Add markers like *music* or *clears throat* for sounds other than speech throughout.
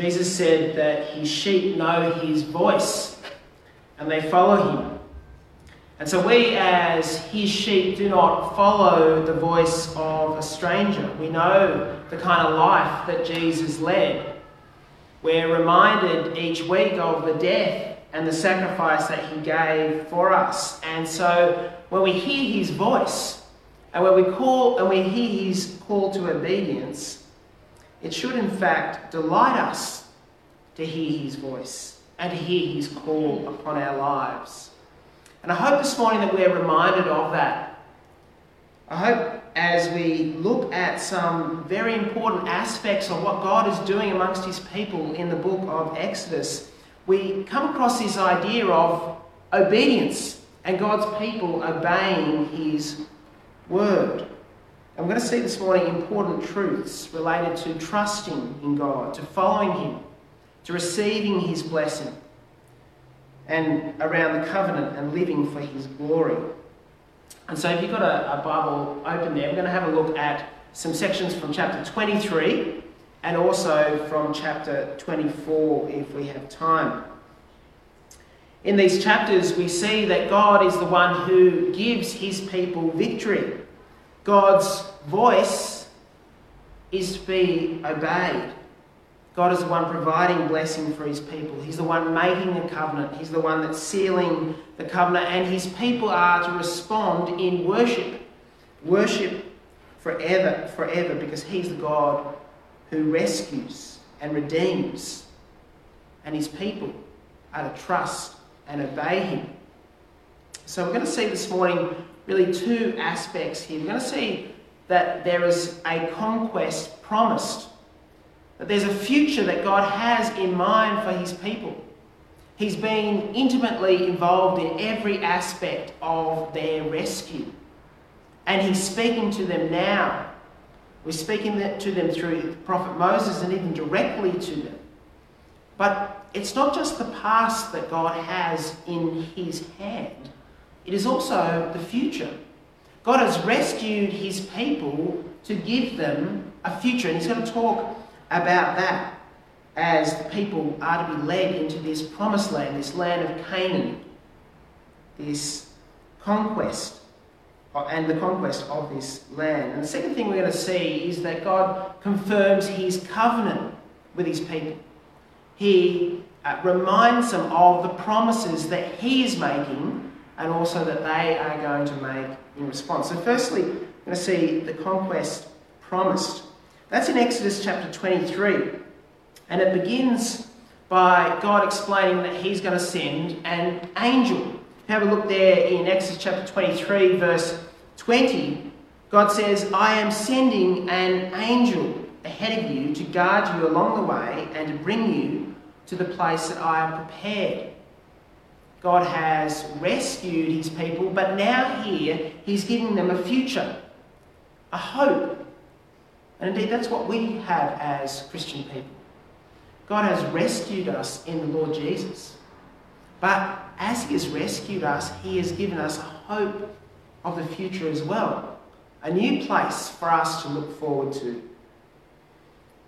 Jesus said that his sheep know his voice and they follow him. And so we, as his sheep, do not follow the voice of a stranger. We know the kind of life that Jesus led. We're reminded each week of the death and the sacrifice that he gave for us. And so when we hear his voice and when we call and we hear his call to obedience, it should in fact delight us to hear his voice and to hear his call upon our lives. And I hope this morning that we're reminded of that. I hope as we look at some very important aspects of what God is doing amongst his people in the book of Exodus, we come across this idea of obedience and God's people obeying his word. We're going to see this morning important truths related to trusting in God, to following him, to receiving his blessing and around the covenant and living for his glory. And so, if you've got a, a Bible open there, we're going to have a look at some sections from chapter 23 and also from chapter 24 if we have time. In these chapters, we see that God is the one who gives his people victory. God's voice is to be obeyed. God is the one providing blessing for his people. He's the one making the covenant. He's the one that's sealing the covenant. And his people are to respond in worship. Worship forever, forever, because he's the God who rescues and redeems. And his people are to trust and obey him. So we're going to see this morning really two aspects here. We're going to see that there is a conquest promised that there's a future that God has in mind for his people. He's been intimately involved in every aspect of their rescue. And he's speaking to them now. We're speaking to them through prophet Moses and even directly to them. But it's not just the past that God has in his hand, it is also the future. God has rescued his people to give them a future. And he's going to talk about that as the people are to be led into this promised land, this land of Canaan, this conquest, uh, and the conquest of this land. And the second thing we're going to see is that God confirms his covenant with his people. He uh, reminds them of the promises that he is making and also that they are going to make in response. So, firstly, we're going to see the conquest promised. That's in Exodus chapter 23. And it begins by God explaining that He's going to send an angel. Have a look there in Exodus chapter 23, verse 20. God says, I am sending an angel ahead of you to guard you along the way and to bring you to the place that I have prepared. God has rescued his people, but now here he's giving them a future, a hope, and indeed, that's what we have as Christian people. God has rescued us in the Lord Jesus. But as He has rescued us, He has given us a hope of the future as well. A new place for us to look forward to.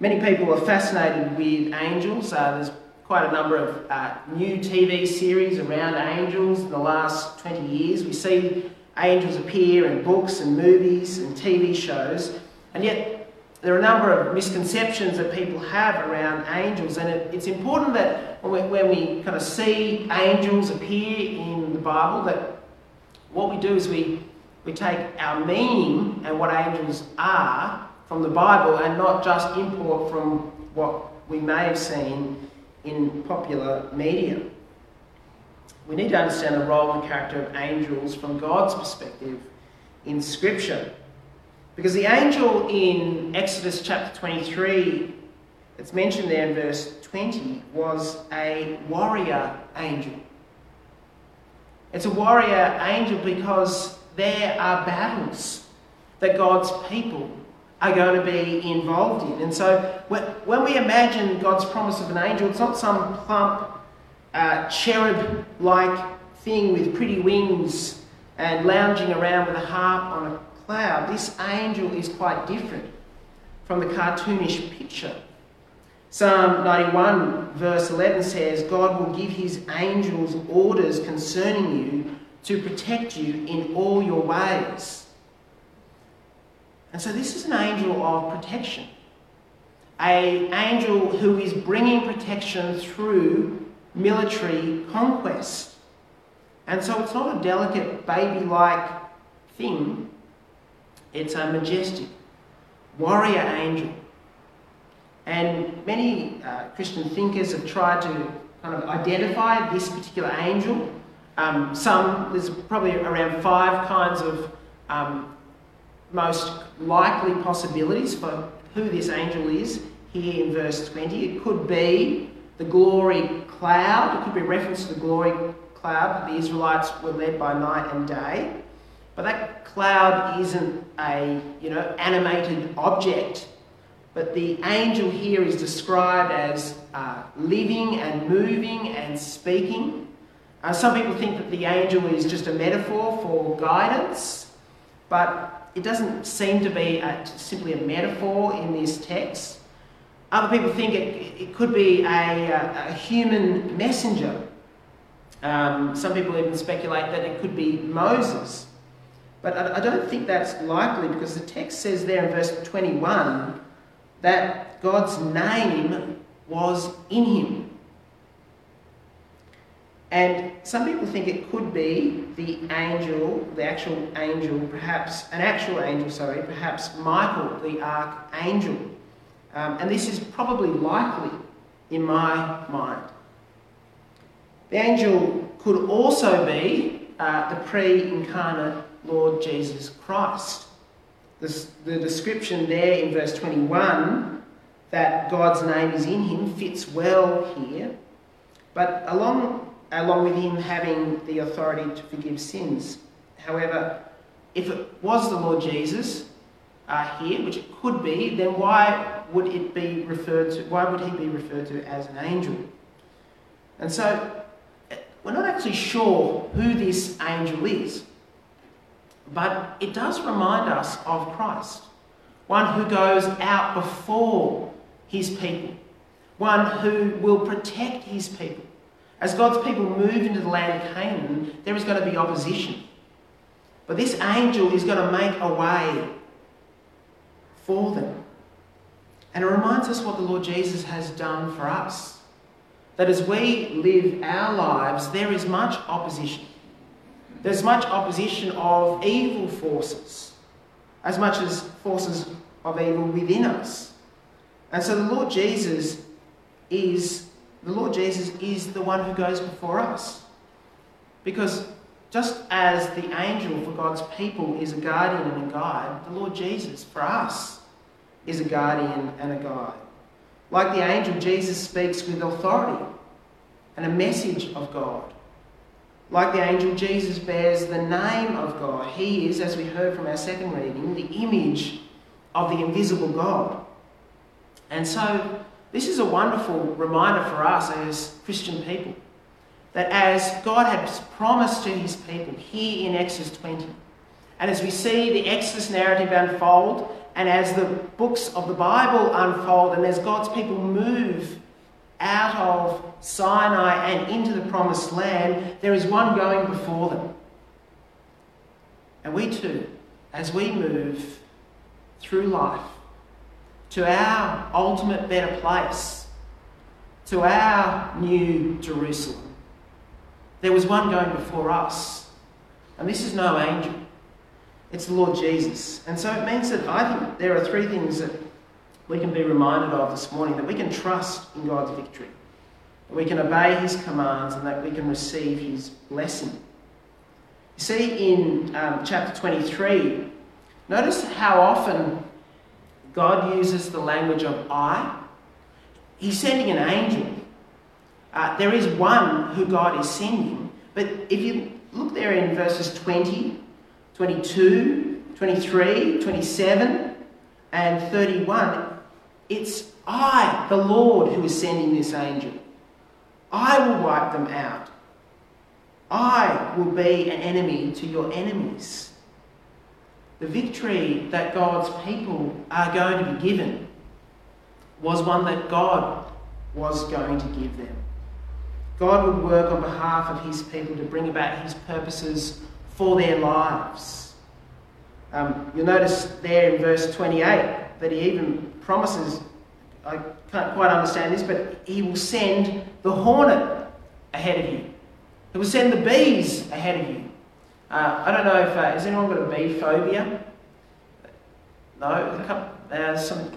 Many people are fascinated with angels. Uh, there's quite a number of uh, new TV series around angels in the last 20 years. We see angels appear in books and movies and TV shows. And yet, there are a number of misconceptions that people have around angels, and it, it's important that when we, when we kind of see angels appear in the Bible, that what we do is we, we take our meaning and what angels are from the Bible and not just import from what we may have seen in popular media. We need to understand the role and character of angels from God's perspective in Scripture. Because the angel in Exodus chapter 23, it's mentioned there in verse 20, was a warrior angel. It's a warrior angel because there are battles that God's people are going to be involved in. And so when we imagine God's promise of an angel, it's not some plump, uh, cherub like thing with pretty wings and lounging around with a harp on a cloud, this angel is quite different from the cartoonish picture. Psalm 91, verse 11 says, God will give his angels orders concerning you to protect you in all your ways. And so, this is an angel of protection. A angel who is bringing protection through military conquest. And so, it's not a delicate, baby like thing, it's a majestic warrior angel. And many uh, Christian thinkers have tried to kind of identify this particular angel. Um, some, there's probably around five kinds of um, most likely possibilities for who this angel is here in verse 20. It could be the glory cloud, it could be a reference to the glory cloud that the Israelites were led by night and day. But that cloud isn't a you know animated object. But the angel here is described as uh, living and moving and speaking. Uh, some people think that the angel is just a metaphor for guidance, but it doesn't seem to be a, simply a metaphor in this text. Other people think it, it could be a, a human messenger. Um, some people even speculate that it could be Moses. But I, I don't think that's likely because the text says there in verse 21 that God's name was in him. And some people think it could be the angel, the actual angel, perhaps an actual angel, sorry, perhaps Michael, the archangel. Um, and this is probably likely in my mind. The angel could also be uh, the pre incarnate Lord Jesus Christ. The, the description there in verse 21 that God's name is in him fits well here. But along along with him having the authority to forgive sins. However, if it was the Lord Jesus uh, here, which it could be, then why would it be referred to? Why would he be referred to as an angel? And so, we're not actually sure who this angel is, but it does remind us of Christ, one who goes out before his people, one who will protect his people as God's people move into the land of Canaan, there is going to be opposition. But this angel is going to make a way for them. And it reminds us what the Lord Jesus has done for us. That as we live our lives, there is much opposition. There's much opposition of evil forces, as much as forces of evil within us. And so the Lord Jesus is the Lord Jesus is the one who goes before us. Because just as the angel for God's people is a guardian and a guide, the Lord Jesus for us is a guardian and a guide. Like the angel, Jesus speaks with authority and a message of God. Like the angel, Jesus bears the name of God. He is, as we heard from our second reading, the image of the invisible God. And so this is a wonderful reminder for us as Christian people that as God had promised to his people here in Exodus 20, and as we see the Exodus narrative unfold, and as the books of the Bible unfold, and as God's people move out of Sinai and into the promised land, there is one going before them. And we too, as we move through life, to our ultimate better place, to our new Jerusalem. There was one going before us, and this is no angel. It's the Lord Jesus. And so it means that I think there are three things that we can be reminded of this morning that we can trust in God's victory, that we can obey His commands, and that we can receive His blessing. You see, in um, chapter 23, notice how often God uses the language of I. He's sending an angel. Uh, there is one who God is sending. But if you look there in verses 20, 22, 23, 27, and 31, it's I, the Lord, who is sending this angel. I will wipe them out. I will be an enemy to your enemies the victory that God's people are going to be given was one that God was going to give them. God would work on behalf of his people to bring about his purposes for their lives. Um, you'll notice there in verse 28 that he even promises, I can't quite understand this, but he will send the hornet ahead of you. He will send the bees ahead of you. Uh, I don't know if, uh, has anyone got a bee phobia? No? There's some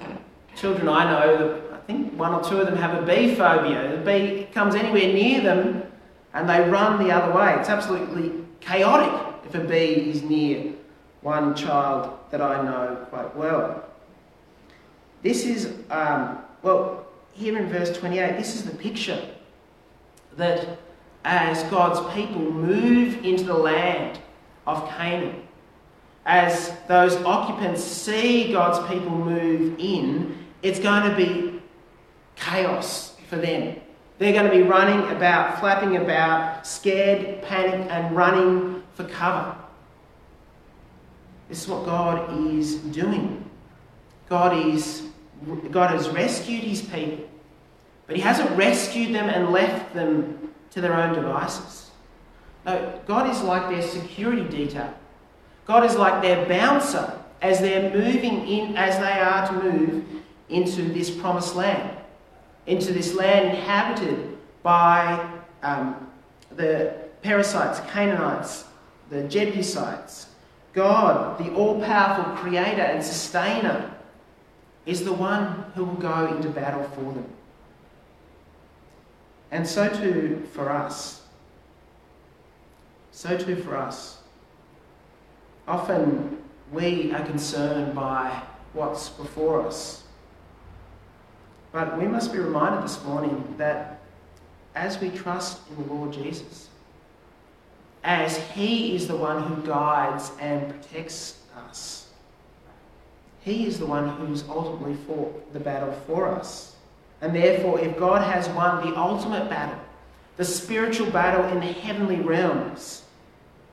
children I know that I think one or two of them have a bee phobia. The bee comes anywhere near them and they run the other way. It's absolutely chaotic if a bee is near one child that I know quite well. This is, um, well, here in verse 28, this is the picture that as God's people move into the land of Canaan, as those occupants see God's people move in, it's going to be chaos for them. They're going to be running about, flapping about, scared, panicked, and running for cover. This is what God is doing. God is God has rescued his people, but he hasn't rescued them and left them to their own devices. No, God is like their security detail. God is like their bouncer as they're moving in, as they are to move into this promised land, into this land inhabited by um, the Perizzites, Canaanites, the Jebusites. God, the all powerful creator and sustainer, is the one who will go into battle for them. And so too for us. So too for us. Often we are concerned by what's before us. But we must be reminded this morning that as we trust in the Lord Jesus, as He is the one who guides and protects us, He is the one who's ultimately fought the battle for us. And therefore, if God has won the ultimate battle, the spiritual battle in the heavenly realms,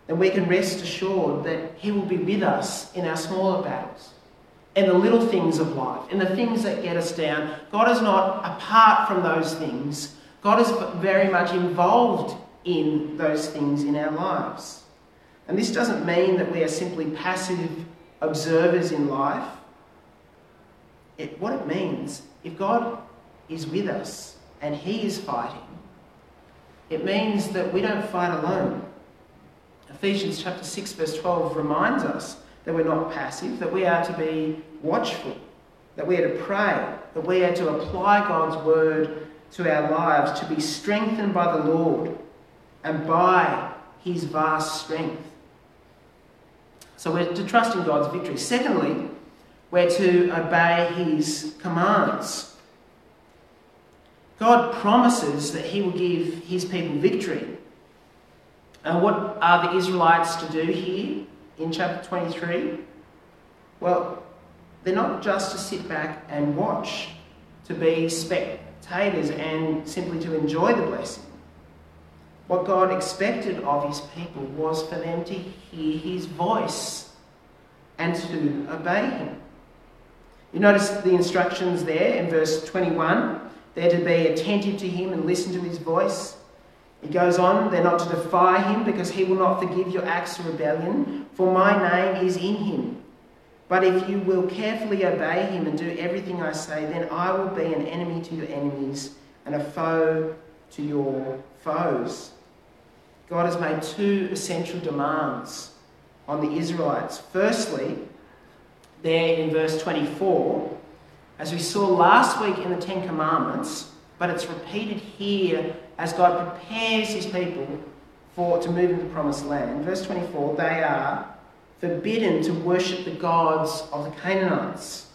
then we can rest assured that He will be with us in our smaller battles and the little things of life and the things that get us down. God is not apart from those things, God is very much involved in those things in our lives. And this doesn't mean that we are simply passive observers in life. It, what it means, if God is with us and He is fighting, it means that we don't fight alone. Ephesians chapter 6, verse 12 reminds us that we're not passive, that we are to be watchful, that we are to pray, that we are to apply God's word to our lives, to be strengthened by the Lord and by his vast strength. So we're to trust in God's victory. Secondly, we're to obey his commands. God promises that he will give his people victory. And what are the Israelites to do here? in chapter 23? Well, they're not just to sit back and watch, to be spectators and simply to enjoy the blessing. What God expected of his people was for them to hear his voice and to obey him. You notice the instructions there in verse 21 they're to be attentive to him and listen to his voice. He goes on, they're not to defy him because he will not forgive your acts of rebellion, for my name is in him. But if you will carefully obey him and do everything I say, then I will be an enemy to your enemies and a foe to your foes. God has made two essential demands on the Israelites. Firstly, there in verse 24, as we saw last week in the Ten Commandments, but it's repeated here as God prepares his people for to move into the promised land. Verse 24, they are forbidden to worship the gods of the Canaanites.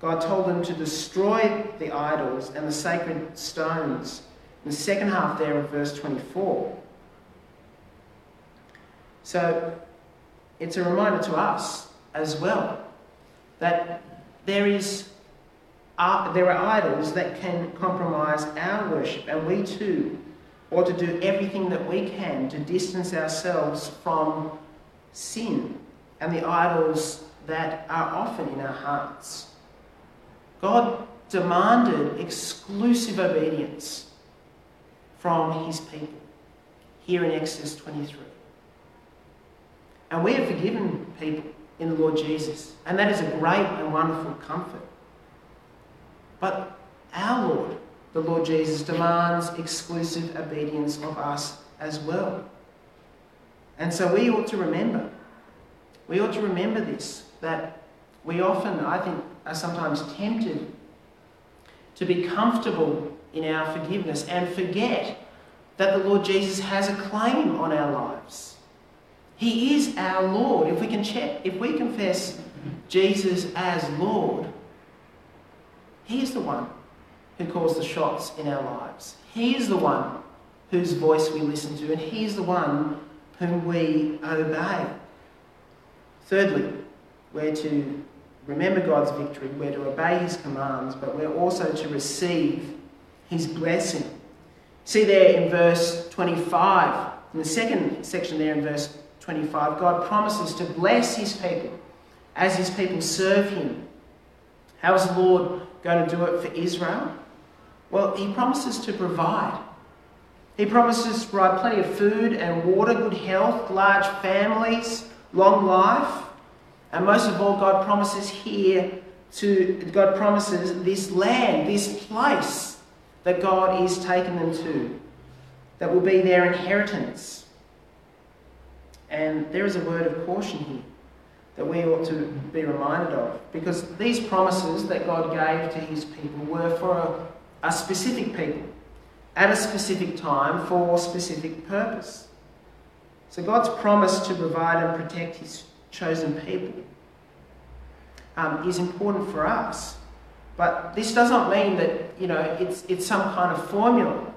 God told them to destroy the idols and the sacred stones. In the second half there of verse 24. So it's a reminder to us as well that there is there are idols that can compromise our worship, and we too ought to do everything that we can to distance ourselves from sin and the idols that are often in our hearts. God demanded exclusive obedience from his people here in Exodus 23. And we are forgiven people in the Lord Jesus, and that is a great and wonderful comfort. But our Lord, the Lord Jesus, demands exclusive obedience of us as well. And so we ought to remember, we ought to remember this, that we often, I think, are sometimes tempted to be comfortable in our forgiveness and forget that the Lord Jesus has a claim on our lives. He is our Lord. If we can check, if we confess Jesus as Lord, He is the one who calls the shots in our lives. He is the one whose voice we listen to, and He is the one whom we obey. Thirdly, we're to remember God's victory, we're to obey His commands, but we're also to receive His blessing. See there in verse 25, in the second section there in verse 25, God promises to bless His people as His people serve Him. How is the Lord going to do it for Israel? Well, He promises to provide. He promises to provide plenty of food and water, good health, large families, long life. And most of all, God promises here to, God promises this land, this place that God is taking them to, that will be their inheritance. And there is a word of caution here that we ought to be reminded of because these promises that God gave to his people were for a, a specific people at a specific time for a specific purpose. So God's promise to provide and protect his chosen people um, is important for us. But this does not mean that, you know, it's, it's some kind of formula.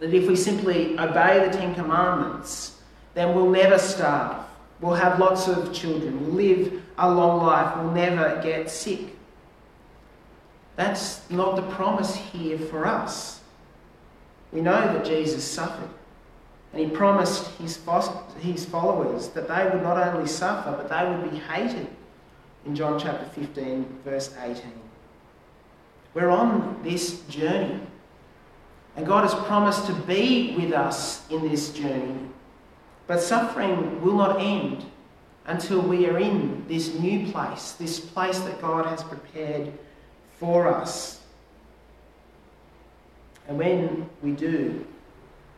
That if we simply obey the Ten Commandments, then we'll never starve. We'll have lots of children. We'll live a long life. We'll never get sick. That's not the promise here for us. We know that Jesus suffered. And he promised his, followers that they would not only suffer, but they would be hated in John chapter 15, verse 18. We're on this journey. And God has promised to be with us in this journey. But suffering will not end until we are in this new place, this place that God has prepared for us. And when we do,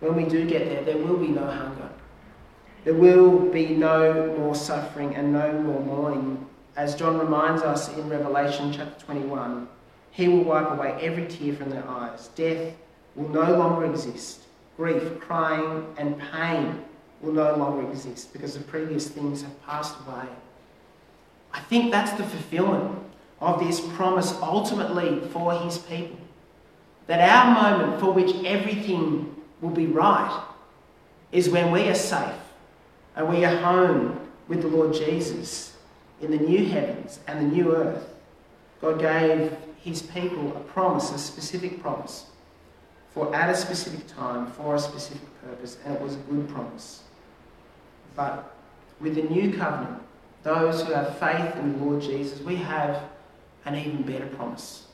when we do get there, there will be no hunger. There will be no more suffering and no more mourning. As John reminds us in Revelation chapter 21, he will wipe away every tear from their eyes. Death will no longer exist. Grief, crying, and pain will no longer exist because the previous things have passed away. I think that's the fulfillment of this promise ultimately for his people. That our moment for which everything will be right is when we are safe and we are home with the Lord Jesus in the new heavens and the new earth. God gave his people a promise, a specific promise, for at a specific time, for a specific purpose, and it was a good promise. But with the new covenant, those who have faith in the Lord Jesus, we have an even better promise.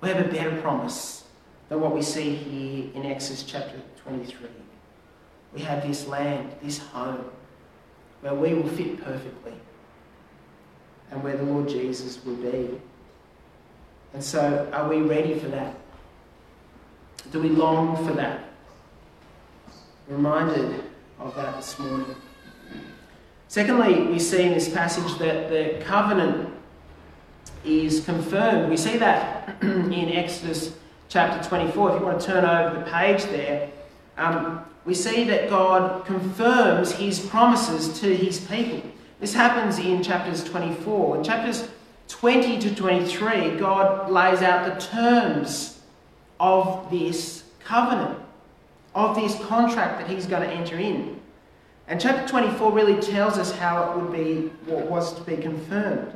We have a better promise than what we see here in Exodus chapter 23. We have this land, this home, where we will fit perfectly and where the Lord Jesus will be. And so, are we ready for that? Do we long for that? Reminded of that this morning. Secondly, we see in this passage that the covenant is confirmed. We see that *clears throat* in Exodus chapter 24. If you want to turn over the page there, um, we see that God confirms his promises to his people. This happens in chapters 24. In chapters 20 to 23, God lays out the terms of this covenant, of this contract that he's going to enter in. And chapter 24 really tells us how it would be, what was to be confirmed.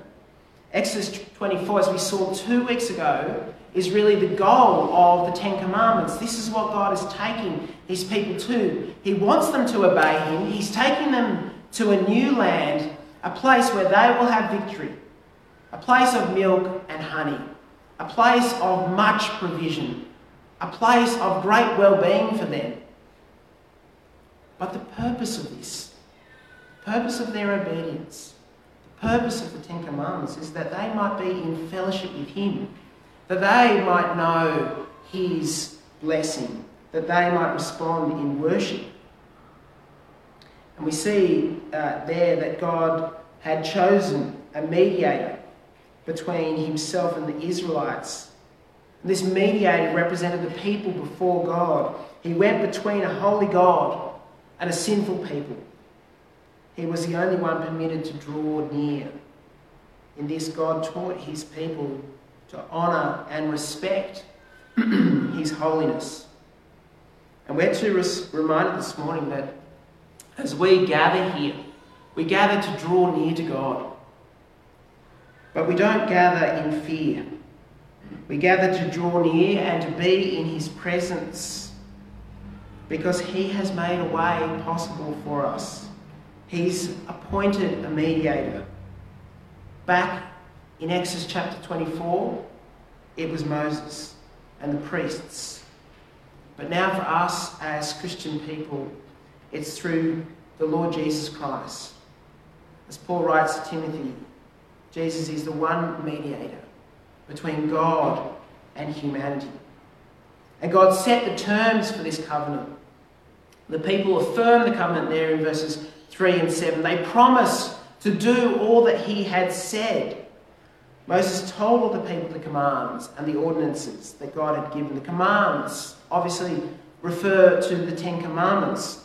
Exodus 24, as we saw two weeks ago, is really the goal of the Ten Commandments. This is what God is taking his people to. He wants them to obey him. He's taking them to a new land, a place where they will have victory, a place of milk and honey, a place of much provision, a place of great well being for them. But the purpose of this, the purpose of their obedience, the purpose of the Ten Commandments is that they might be in fellowship with Him, that they might know His blessing, that they might respond in worship. And we see uh, there that God had chosen a mediator between himself and the Israelites. And this mediator represented the people before God. He went between a holy God and a sinful people. He was the only one permitted to draw near. In this, God taught his people to honour and respect *clears throat* his holiness. And we're to res- reminded this morning that as we gather here, we gather to draw near to God. But we don't gather in fear. We gather to draw near and to be in His presence because He has made a way possible for us. He's appointed a mediator. Back in Exodus chapter 24, it was Moses and the priests. But now, for us as Christian people, it's through the Lord Jesus Christ. As Paul writes to Timothy, Jesus is the one mediator between God and humanity. And God set the terms for this covenant. The people affirm the covenant there in verses 3 and 7. They promise to do all that he had said. Moses told all the people the commands and the ordinances that God had given. The commands obviously refer to the Ten Commandments,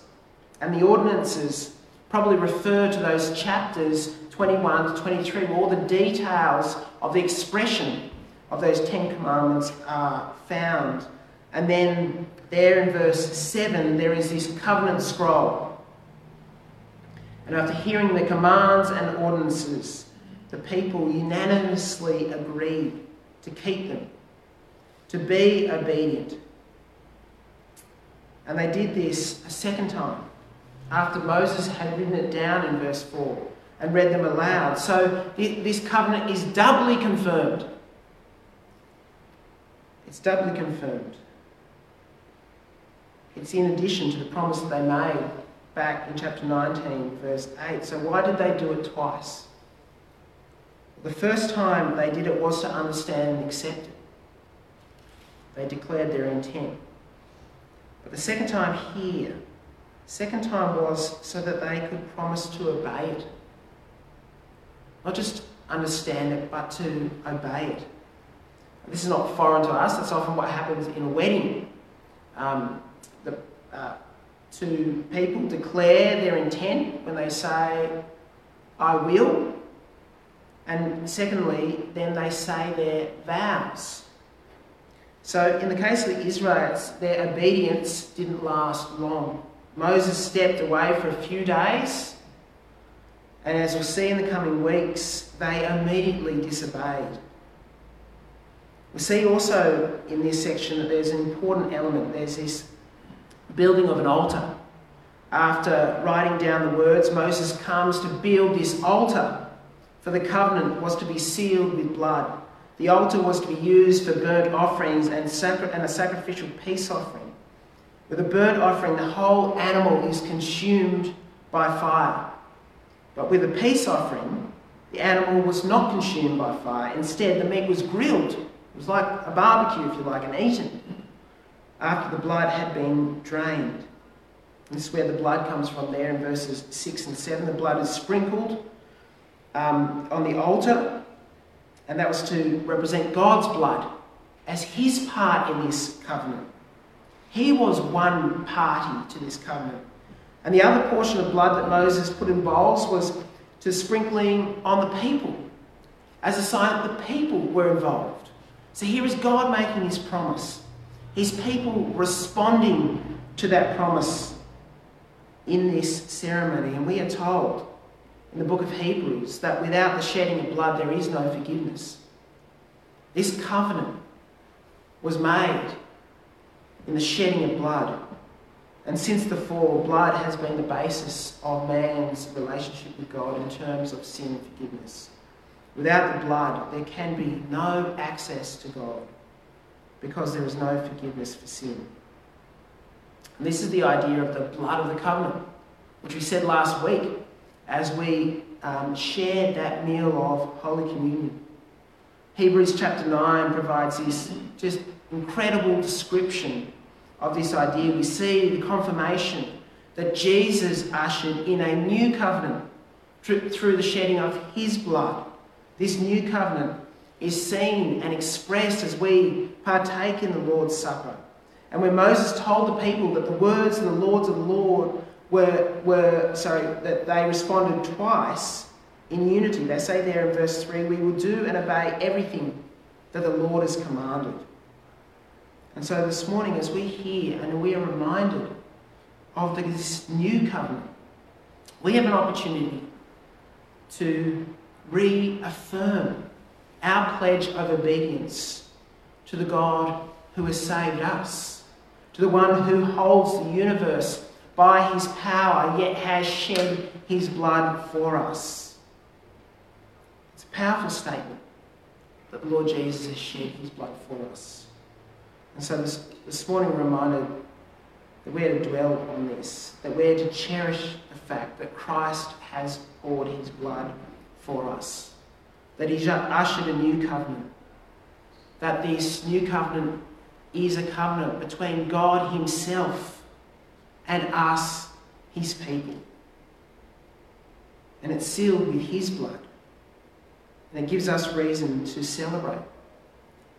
and the ordinances probably refer to those chapters 21 to 23, where all the details of the expression of those Ten Commandments are found. And then there in verse 7, there is this covenant scroll. And after hearing the commands and ordinances, the people unanimously agreed to keep them, to be obedient. And they did this a second time after Moses had written it down in verse 4 and read them aloud. So this covenant is doubly confirmed. It's doubly confirmed. It's in addition to the promise that they made back in chapter 19, verse 8. So, why did they do it twice? The first time they did it was to understand and accept it. They declared their intent. But the second time here, second time was so that they could promise to obey it. Not just understand it, but to obey it. This is not foreign to us, that's often what happens in a wedding. Um, the, uh, to people declare their intent when they say, I will. And secondly, then they say their vows. So, in the case of the Israelites, their obedience didn't last long. Moses stepped away for a few days, and as we'll see in the coming weeks, they immediately disobeyed. We see also in this section that there's an important element. There's this building of an altar. After writing down the words, Moses comes to build this altar, for the covenant was to be sealed with blood. The altar was to be used for burnt offerings and, sacri- and a sacrificial peace offering. With a burnt offering, the whole animal is consumed by fire. But with a peace offering, the animal was not consumed by fire. Instead, the meat was grilled. It was like a barbecue, if you like, and eaten after the blood had been drained. This is where the blood comes from there in verses 6 and 7. The blood is sprinkled um, on the altar, and that was to represent God's blood as his part in this covenant. He was one party to this covenant. And the other portion of blood that Moses put in bowls was to sprinkling on the people as a sign that the people were involved. So here is God making his promise, his people responding to that promise in this ceremony. And we are told in the book of Hebrews that without the shedding of blood, there is no forgiveness. This covenant was made in the shedding of blood. And since the fall, blood has been the basis of man's relationship with God in terms of sin and forgiveness. Without the blood, there can be no access to God because there is no forgiveness for sin. And this is the idea of the blood of the covenant, which we said last week as we um, shared that meal of Holy Communion. Hebrews chapter 9 provides this just incredible description of this idea. We see the confirmation that Jesus ushered in a new covenant through the shedding of his blood. This new covenant is seen and expressed as we partake in the Lord's Supper. And when Moses told the people that the words and the Lords of the Lord were, were sorry, that they responded twice in unity. They say there in verse 3, we will do and obey everything that the Lord has commanded. And so this morning, as we hear and we are reminded of this new covenant, we have an opportunity to reaffirm our pledge of obedience to the God who has saved us, to the one who holds the universe by his power, yet has shed his blood for us. It's a powerful statement that the Lord Jesus has shed his blood for us. And so this, this morning we're reminded that we're to dwell on this, that we're to cherish the fact that Christ has poured his blood for us, that he's ushered a new covenant, that this new covenant is a covenant between God himself and us, his people. And it's sealed with his blood. And it gives us reason to celebrate.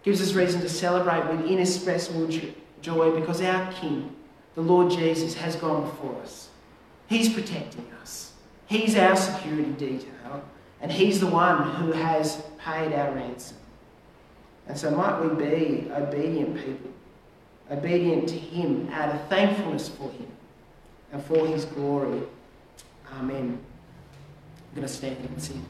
Gives us reason to celebrate with inexpressible joy because our King, the Lord Jesus, has gone before us. He's protecting us. He's our security detail. And He's the one who has paid our ransom. And so might we be obedient people, obedient to Him out of thankfulness for Him and for His glory. Amen. I'm going to stand and sing.